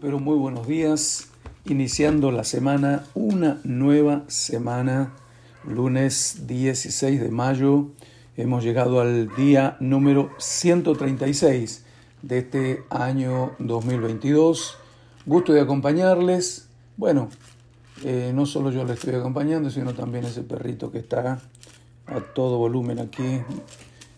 Pero muy buenos días. Iniciando la semana, una nueva semana, lunes 16 de mayo. Hemos llegado al día número 136 de este año 2022. Gusto de acompañarles. Bueno, eh, no solo yo le estoy acompañando, sino también ese perrito que está a todo volumen aquí.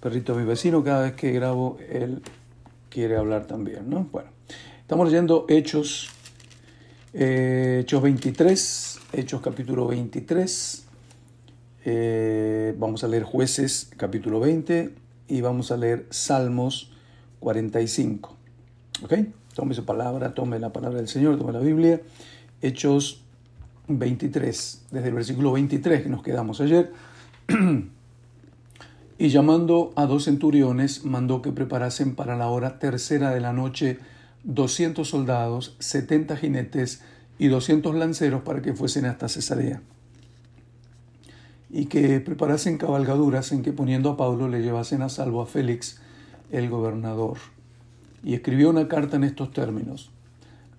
Perrito mi vecino, cada vez que grabo, él quiere hablar también, ¿no? Bueno, estamos leyendo Hechos, eh, Hechos 23, Hechos capítulo 23. Eh, vamos a leer Jueces capítulo 20 y vamos a leer Salmos 45. ¿Ok? Tome su palabra, tome la palabra del Señor, tome la Biblia. Hechos 23, desde el versículo 23 que nos quedamos ayer. y llamando a dos centuriones, mandó que preparasen para la hora tercera de la noche doscientos soldados, setenta jinetes y doscientos lanceros para que fuesen hasta Cesarea. Y que preparasen cabalgaduras en que poniendo a Pablo le llevasen a salvo a Félix, el gobernador. Y escribió una carta en estos términos.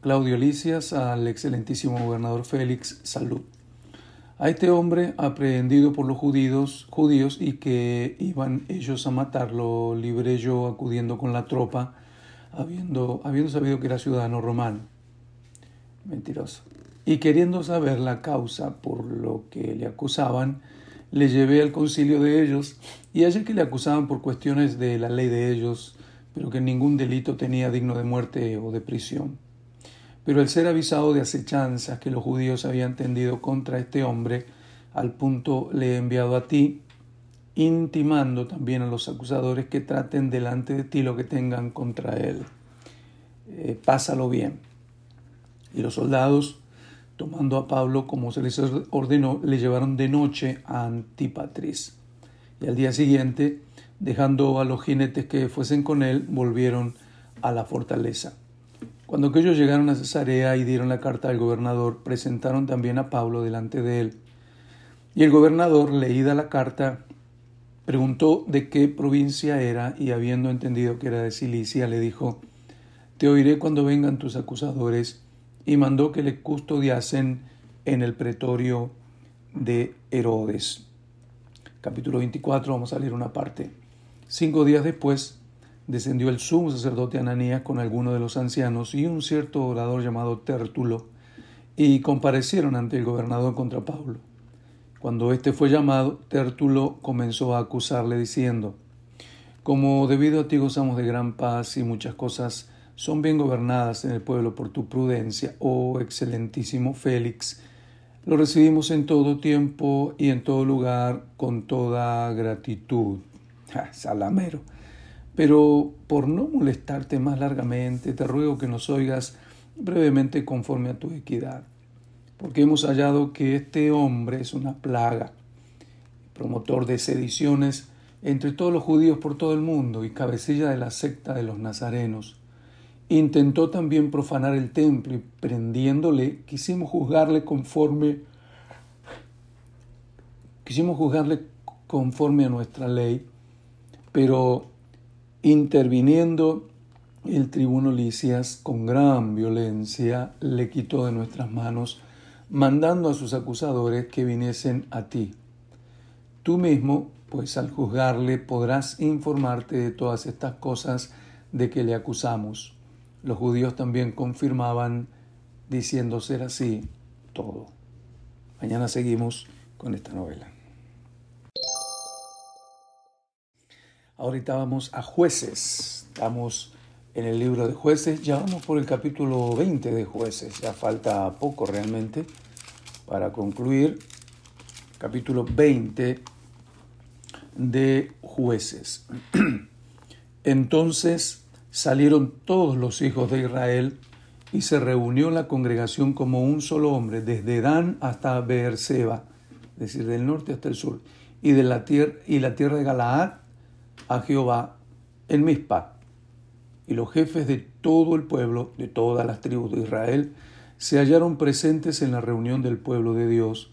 Claudio Licias al excelentísimo gobernador Félix, salud. A este hombre aprehendido por los judíos, judíos y que iban ellos a matarlo, libré yo acudiendo con la tropa, habiendo, habiendo sabido que era ciudadano romano. Mentiroso. Y queriendo saber la causa por lo que le acusaban, le llevé al concilio de ellos y allí que le acusaban por cuestiones de la ley de ellos, pero que ningún delito tenía digno de muerte o de prisión. Pero el ser avisado de acechanzas que los judíos habían tendido contra este hombre, al punto le he enviado a ti, intimando también a los acusadores que traten delante de ti lo que tengan contra él. Eh, pásalo bien. Y los soldados, tomando a Pablo como se les ordenó, le llevaron de noche a Antípatris. Y al día siguiente, dejando a los jinetes que fuesen con él, volvieron a la fortaleza. Cuando aquellos llegaron a Cesarea y dieron la carta al gobernador, presentaron también a Pablo delante de él. Y el gobernador, leída la carta, preguntó de qué provincia era y habiendo entendido que era de Cilicia, le dijo, Te oiré cuando vengan tus acusadores, y mandó que le custodiasen en el pretorio de Herodes. Capítulo 24, vamos a leer una parte. Cinco días después, descendió el sumo sacerdote Ananías con algunos de los ancianos y un cierto orador llamado Tértulo, y comparecieron ante el gobernador contra Pablo. Cuando éste fue llamado, Tértulo comenzó a acusarle diciendo, Como debido a ti gozamos de gran paz y muchas cosas son bien gobernadas en el pueblo por tu prudencia, oh excelentísimo Félix, lo recibimos en todo tiempo y en todo lugar con toda gratitud. salamero. Pero por no molestarte más largamente, te ruego que nos oigas brevemente conforme a tu equidad, porque hemos hallado que este hombre es una plaga, promotor de sediciones entre todos los judíos por todo el mundo y cabecilla de la secta de los nazarenos. Intentó también profanar el templo y prendiéndole quisimos juzgarle conforme quisimos juzgarle conforme a nuestra ley, pero interviniendo el tribuno Licias con gran violencia le quitó de nuestras manos, mandando a sus acusadores que viniesen a ti. Tú mismo, pues al juzgarle, podrás informarte de todas estas cosas de que le acusamos. Los judíos también confirmaban, diciendo ser así todo. Mañana seguimos con esta novela. Ahorita vamos a jueces. Estamos en el libro de jueces. Ya vamos por el capítulo 20 de jueces. Ya falta poco realmente para concluir. Capítulo 20 de jueces. Entonces salieron todos los hijos de Israel y se reunió la congregación como un solo hombre, desde Dan hasta Beerseba, es decir, del norte hasta el sur, y de la tierra y la tierra de Galaad a Jehová en Mizpa. Y los jefes de todo el pueblo, de todas las tribus de Israel, se hallaron presentes en la reunión del pueblo de Dios,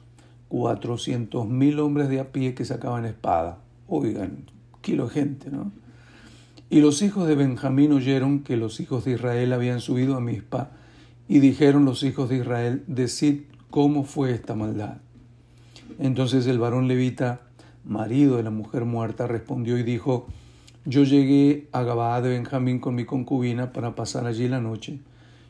cuatrocientos mil hombres de a pie que sacaban espada. Oigan, kilo gente, ¿no? Y los hijos de Benjamín oyeron que los hijos de Israel habían subido a Mizpa Y dijeron los hijos de Israel, decid cómo fue esta maldad. Entonces el varón levita, marido de la mujer muerta, respondió y dijo, yo llegué a Gabaa de Benjamín con mi concubina para pasar allí la noche,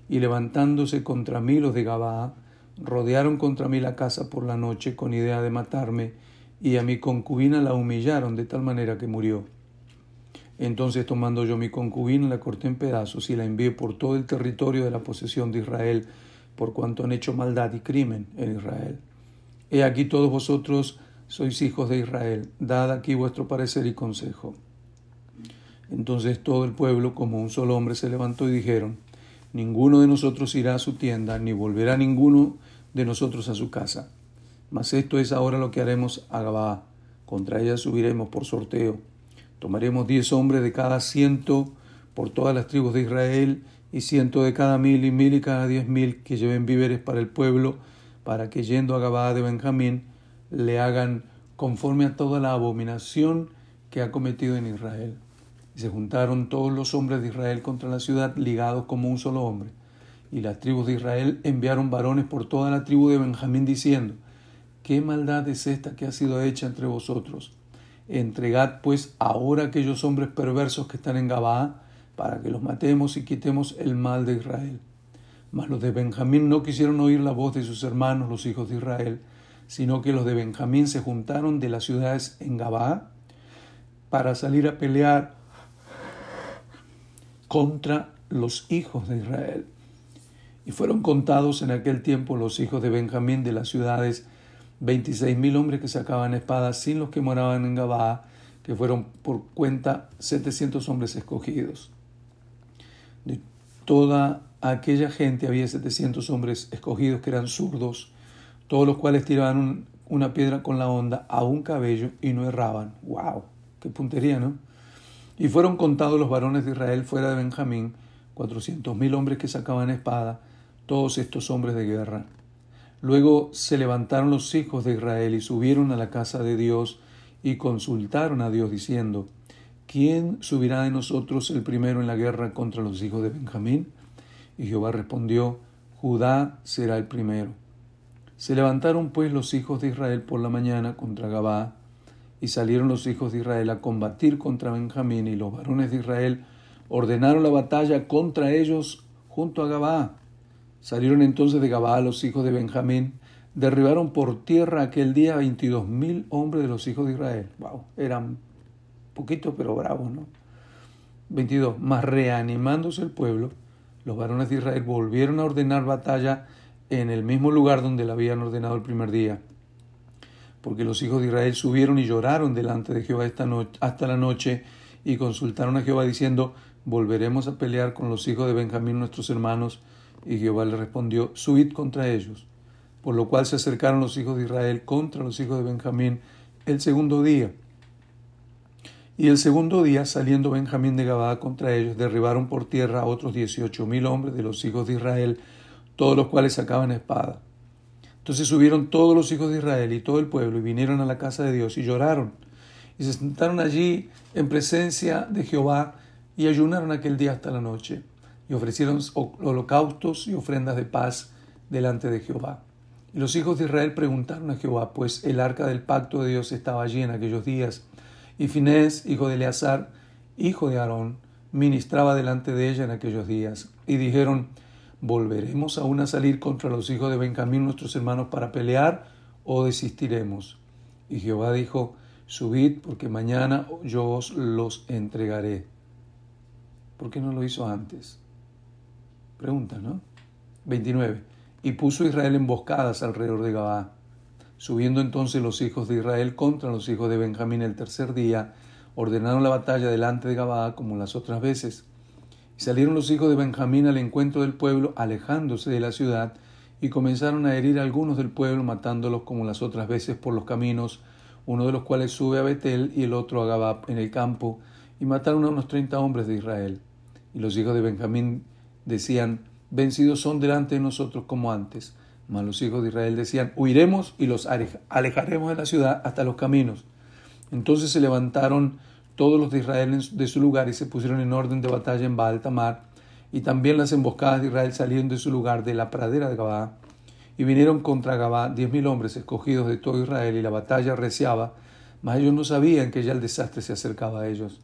y levantándose contra mí los de Gabaa, rodearon contra mí la casa por la noche con idea de matarme, y a mi concubina la humillaron de tal manera que murió. Entonces tomando yo mi concubina la corté en pedazos y la envié por todo el territorio de la posesión de Israel, por cuanto han hecho maldad y crimen en Israel. He aquí todos vosotros sois hijos de Israel, dad aquí vuestro parecer y consejo. Entonces todo el pueblo como un solo hombre se levantó y dijeron, Ninguno de nosotros irá a su tienda, ni volverá ninguno de nosotros a su casa. Mas esto es ahora lo que haremos a Gabá. Contra ella subiremos por sorteo Tomaremos diez hombres de cada ciento por todas las tribus de Israel, y ciento de cada mil, y mil y cada diez mil que lleven víveres para el pueblo, para que yendo a Gabaa de Benjamín le hagan conforme a toda la abominación que ha cometido en Israel. Y se juntaron todos los hombres de Israel contra la ciudad, ligados como un solo hombre. Y las tribus de Israel enviaron varones por toda la tribu de Benjamín, diciendo, ¿Qué maldad es esta que ha sido hecha entre vosotros? Entregad pues ahora aquellos hombres perversos que están en Gabaa, para que los matemos y quitemos el mal de Israel. Mas los de Benjamín no quisieron oír la voz de sus hermanos, los hijos de Israel, sino que los de Benjamín se juntaron de las ciudades en Gabaa para salir a pelear contra los hijos de Israel. Y fueron contados en aquel tiempo los hijos de Benjamín de las ciudades veintiséis mil hombres que sacaban espadas sin los que moraban en Gabaa, que fueron por cuenta setecientos hombres escogidos. De toda aquella gente había setecientos hombres escogidos que eran zurdos, todos los cuales tiraban una piedra con la onda a un cabello y no erraban. ¡Wow! ¡Qué puntería, ¿no? Y fueron contados los varones de Israel fuera de Benjamín, cuatrocientos mil hombres que sacaban espada, todos estos hombres de guerra. Luego se levantaron los hijos de Israel y subieron a la casa de Dios y consultaron a Dios diciendo, ¿quién subirá de nosotros el primero en la guerra contra los hijos de Benjamín? Y Jehová respondió, Judá será el primero. Se levantaron pues los hijos de Israel por la mañana contra Gabá, y salieron los hijos de Israel a combatir contra Benjamín, y los varones de Israel ordenaron la batalla contra ellos junto a Gabá. Salieron entonces de Gabaa los hijos de Benjamín, derribaron por tierra aquel día veintidós mil hombres de los hijos de Israel. Wow, eran poquitos pero bravos, ¿no? 22. Mas reanimándose el pueblo, los varones de Israel volvieron a ordenar batalla en el mismo lugar donde la habían ordenado el primer día. Porque los hijos de Israel subieron y lloraron delante de Jehová esta noche, hasta la noche y consultaron a Jehová diciendo, volveremos a pelear con los hijos de Benjamín nuestros hermanos y Jehová le respondió, subid contra ellos. Por lo cual se acercaron los hijos de Israel contra los hijos de Benjamín el segundo día. Y el segundo día, saliendo Benjamín de Gabaa contra ellos, derribaron por tierra a otros dieciocho mil hombres de los hijos de Israel, todos los cuales sacaban espada. Entonces subieron todos los hijos de Israel y todo el pueblo y vinieron a la casa de Dios y lloraron. Y se sentaron allí en presencia de Jehová y ayunaron aquel día hasta la noche y ofrecieron holocaustos y ofrendas de paz delante de Jehová. Y los hijos de Israel preguntaron a Jehová, pues el arca del pacto de Dios estaba allí en aquellos días. Y Finés, hijo de Eleazar, hijo de Aarón, ministraba delante de ella en aquellos días. Y dijeron, ¿volveremos aún a salir contra los hijos de Benjamín, nuestros hermanos, para pelear, o desistiremos? Y Jehová dijo, Subid, porque mañana yo os los entregaré. ¿Por qué no lo hizo antes? Pregunta, ¿no? 29. Y puso Israel emboscadas alrededor de Gabá. Subiendo entonces los hijos de Israel contra los hijos de Benjamín el tercer día, ordenaron la batalla delante de Gabá como las otras veces. Y salieron los hijos de Benjamín al encuentro del pueblo, alejándose de la ciudad, y comenzaron a herir a algunos del pueblo, matándolos como las otras veces por los caminos, uno de los cuales sube a Betel y el otro a Gabá en el campo, y mataron a unos treinta hombres de Israel. Y los hijos de Benjamín decían, vencidos son delante de nosotros como antes. Mas los hijos de Israel decían, huiremos y los alejaremos de la ciudad hasta los caminos. Entonces se levantaron todos los de Israel de su lugar y se pusieron en orden de batalla en Baal Tamar, y también las emboscadas de Israel salieron de su lugar de la pradera de Gabá, y vinieron contra Gabá diez mil hombres escogidos de todo Israel, y la batalla reciaba, mas ellos no sabían que ya el desastre se acercaba a ellos.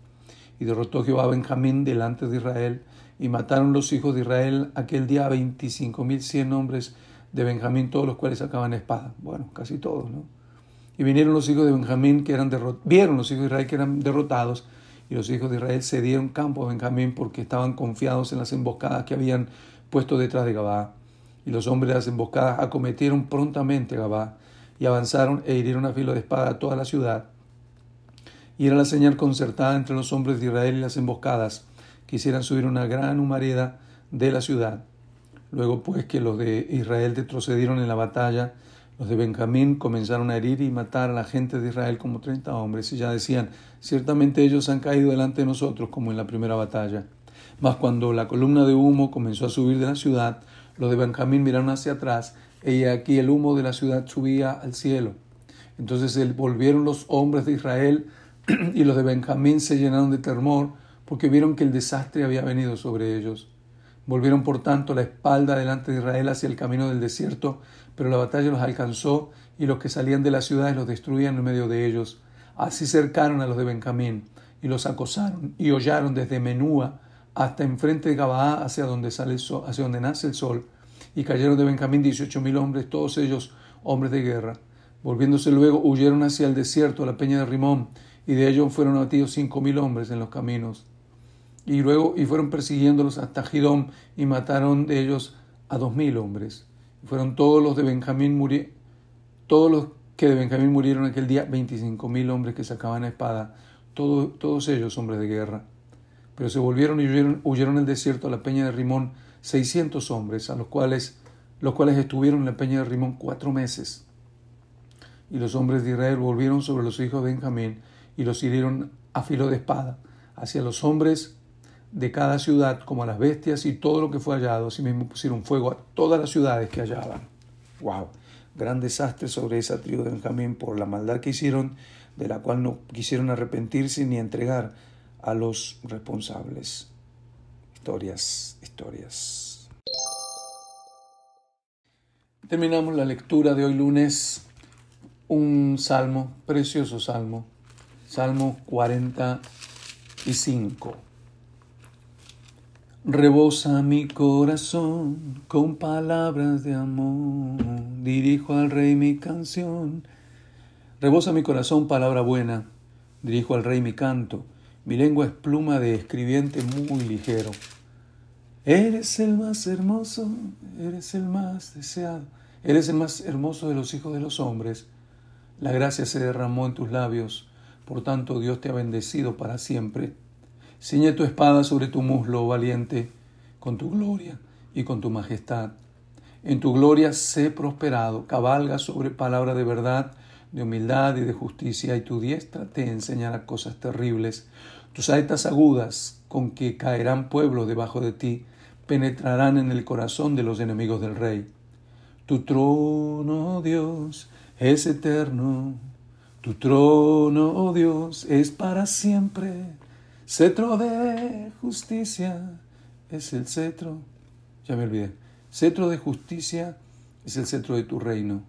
Y derrotó Jehová a Benjamín delante de Israel, y mataron los hijos de Israel aquel día veinticinco mil cien hombres de Benjamín, todos los cuales sacaban espada. Bueno, casi todos, ¿no? Vinieron los hijos de Benjamín que eran derrotados, vieron los hijos de Israel que eran derrotados, y los hijos de Israel se dieron campo a Benjamín porque estaban confiados en las emboscadas que habían puesto detrás de Gabá. Y los hombres de las emboscadas acometieron prontamente a Gabá y avanzaron e hirieron a filo de espada a toda la ciudad. Y era la señal concertada entre los hombres de Israel y las emboscadas, que hicieran subir una gran humareda de la ciudad. Luego pues que los de Israel retrocedieron en la batalla, los de Benjamín comenzaron a herir y matar a la gente de Israel como treinta hombres, y ya decían, ciertamente ellos han caído delante de nosotros como en la primera batalla. Mas cuando la columna de humo comenzó a subir de la ciudad, los de Benjamín miraron hacia atrás, y aquí el humo de la ciudad subía al cielo. Entonces volvieron los hombres de Israel y los de Benjamín se llenaron de temor porque vieron que el desastre había venido sobre ellos. Volvieron por tanto la espalda delante de Israel hacia el camino del desierto, pero la batalla los alcanzó y los que salían de las ciudades los destruían en medio de ellos. Así cercaron a los de Benjamín y los acosaron y hollaron desde Menúa hasta enfrente de Gabaá hacia donde, sale hacia donde nace el sol y cayeron de Benjamín dieciocho mil hombres, todos ellos hombres de guerra. Volviéndose luego huyeron hacia el desierto, a la peña de Rimón, y de ellos fueron abatidos cinco mil hombres en los caminos. Y luego y fueron persiguiéndolos hasta Gidón y mataron de ellos a dos mil hombres. fueron todos los de Benjamín murieron, todos los que de Benjamín murieron aquel día, veinticinco mil hombres que sacaban espada, todos ellos hombres de guerra. Pero se volvieron y huyeron, huyeron el desierto a la peña de Rimón seiscientos hombres, a los cuales, los cuales estuvieron en la peña de Rimón cuatro meses. Y los hombres de Israel volvieron sobre los hijos de Benjamín y los hirieron a filo de espada hacia los hombres de cada ciudad como a las bestias y todo lo que fue hallado. Asimismo pusieron fuego a todas las ciudades que hallaban. ¡Wow! Gran desastre sobre esa tribu de Benjamín por la maldad que hicieron, de la cual no quisieron arrepentirse ni entregar a los responsables. Historias, historias. Terminamos la lectura de hoy lunes. Un salmo, precioso salmo. Salmo 45. Rebosa mi corazón con palabras de amor, dirijo al rey mi canción. Rebosa mi corazón palabra buena, dirijo al rey mi canto, mi lengua es pluma de escribiente muy ligero. Eres el más hermoso, eres el más deseado, eres el más hermoso de los hijos de los hombres. La gracia se derramó en tus labios, por tanto Dios te ha bendecido para siempre. Ciñe tu espada sobre tu muslo, valiente, con tu gloria y con tu majestad. En tu gloria sé prosperado, cabalga sobre palabra de verdad, de humildad y de justicia, y tu diestra te enseñará cosas terribles. Tus saetas agudas, con que caerán pueblos debajo de ti, penetrarán en el corazón de los enemigos del rey. Tu trono, oh Dios, es eterno. Tu trono, oh Dios, es para siempre. Cetro de justicia es el cetro, ya me olvidé, cetro de justicia es el cetro de tu reino.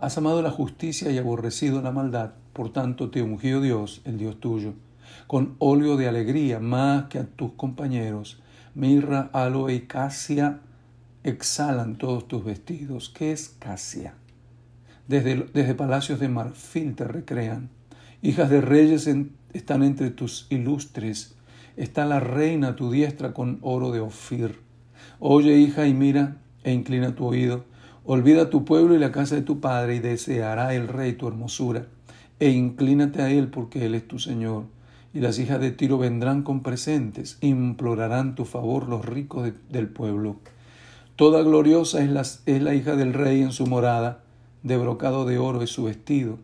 Has amado la justicia y aborrecido la maldad, por tanto te ungió Dios, el Dios tuyo, con óleo de alegría más que a tus compañeros. Mirra, aloe y casia exhalan todos tus vestidos. ¿Qué es casia? Desde, desde palacios de marfil te recrean. Hijas de reyes en están entre tus ilustres, está la reina a tu diestra con oro de Ofir. Oye, hija, y mira, e inclina tu oído. Olvida tu pueblo y la casa de tu padre, y deseará el rey tu hermosura. E inclínate a él, porque él es tu Señor. Y las hijas de Tiro vendrán con presentes, implorarán tu favor los ricos del pueblo. Toda gloriosa es la, es la hija del rey en su morada, de brocado de oro es su vestido.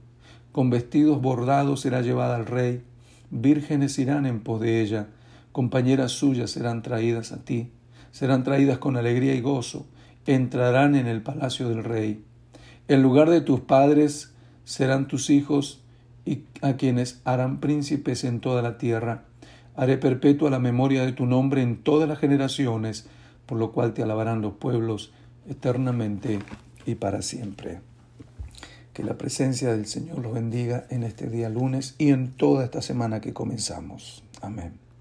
Con vestidos bordados será llevada al rey vírgenes irán en pos de ella, compañeras suyas serán traídas a ti, serán traídas con alegría y gozo, entrarán en el palacio del rey. En lugar de tus padres serán tus hijos y a quienes harán príncipes en toda la tierra. Haré perpetua la memoria de tu nombre en todas las generaciones, por lo cual te alabarán los pueblos eternamente y para siempre. Que la presencia del Señor los bendiga en este día lunes y en toda esta semana que comenzamos. Amén.